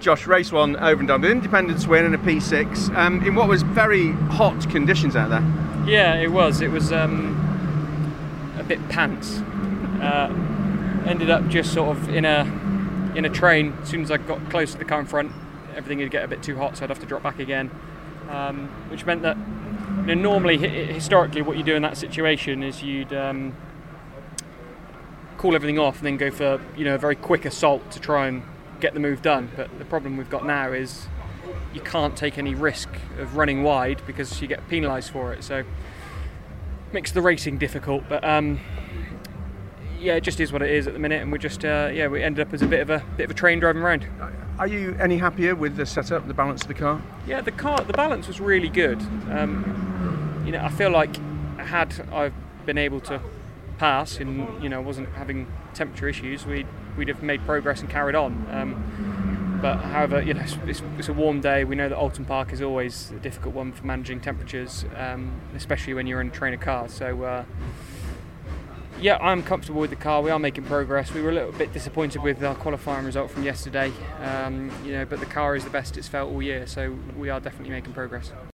Josh, race one over and done with Independence win and a P6 um, in what was very hot conditions out there. Yeah, it was. It was um, a bit pants. Uh, ended up just sort of in a in a train. As soon as I got close to the car in front, everything would get a bit too hot, so I'd have to drop back again. Um, which meant that you know, normally, historically, what you do in that situation is you'd um, call everything off and then go for you know a very quick assault to try and get the move done. But the problem we've got now is you can't take any risk of running wide because you get penalised for it. So makes the racing difficult. But um, yeah, it just is what it is at the minute, and we just uh, yeah we ended up as a bit of a bit of a train driving around. Are you any happier with the setup, the balance of the car? Yeah, the car the balance was really good. Um, you know, I feel like had I been able to pass and you know wasn't having temperature issues, we'd we'd have made progress and carried on. Um, but however, you know, it's, it's, a warm day. We know that Oulton Park is always a difficult one for managing temperatures, um, especially when you're in a trainer car. So. Uh, yeah, I'm comfortable with the car. We are making progress. We were a little bit disappointed with our qualifying result from yesterday, um, you know, but the car is the best it's felt all year, so we are definitely making progress.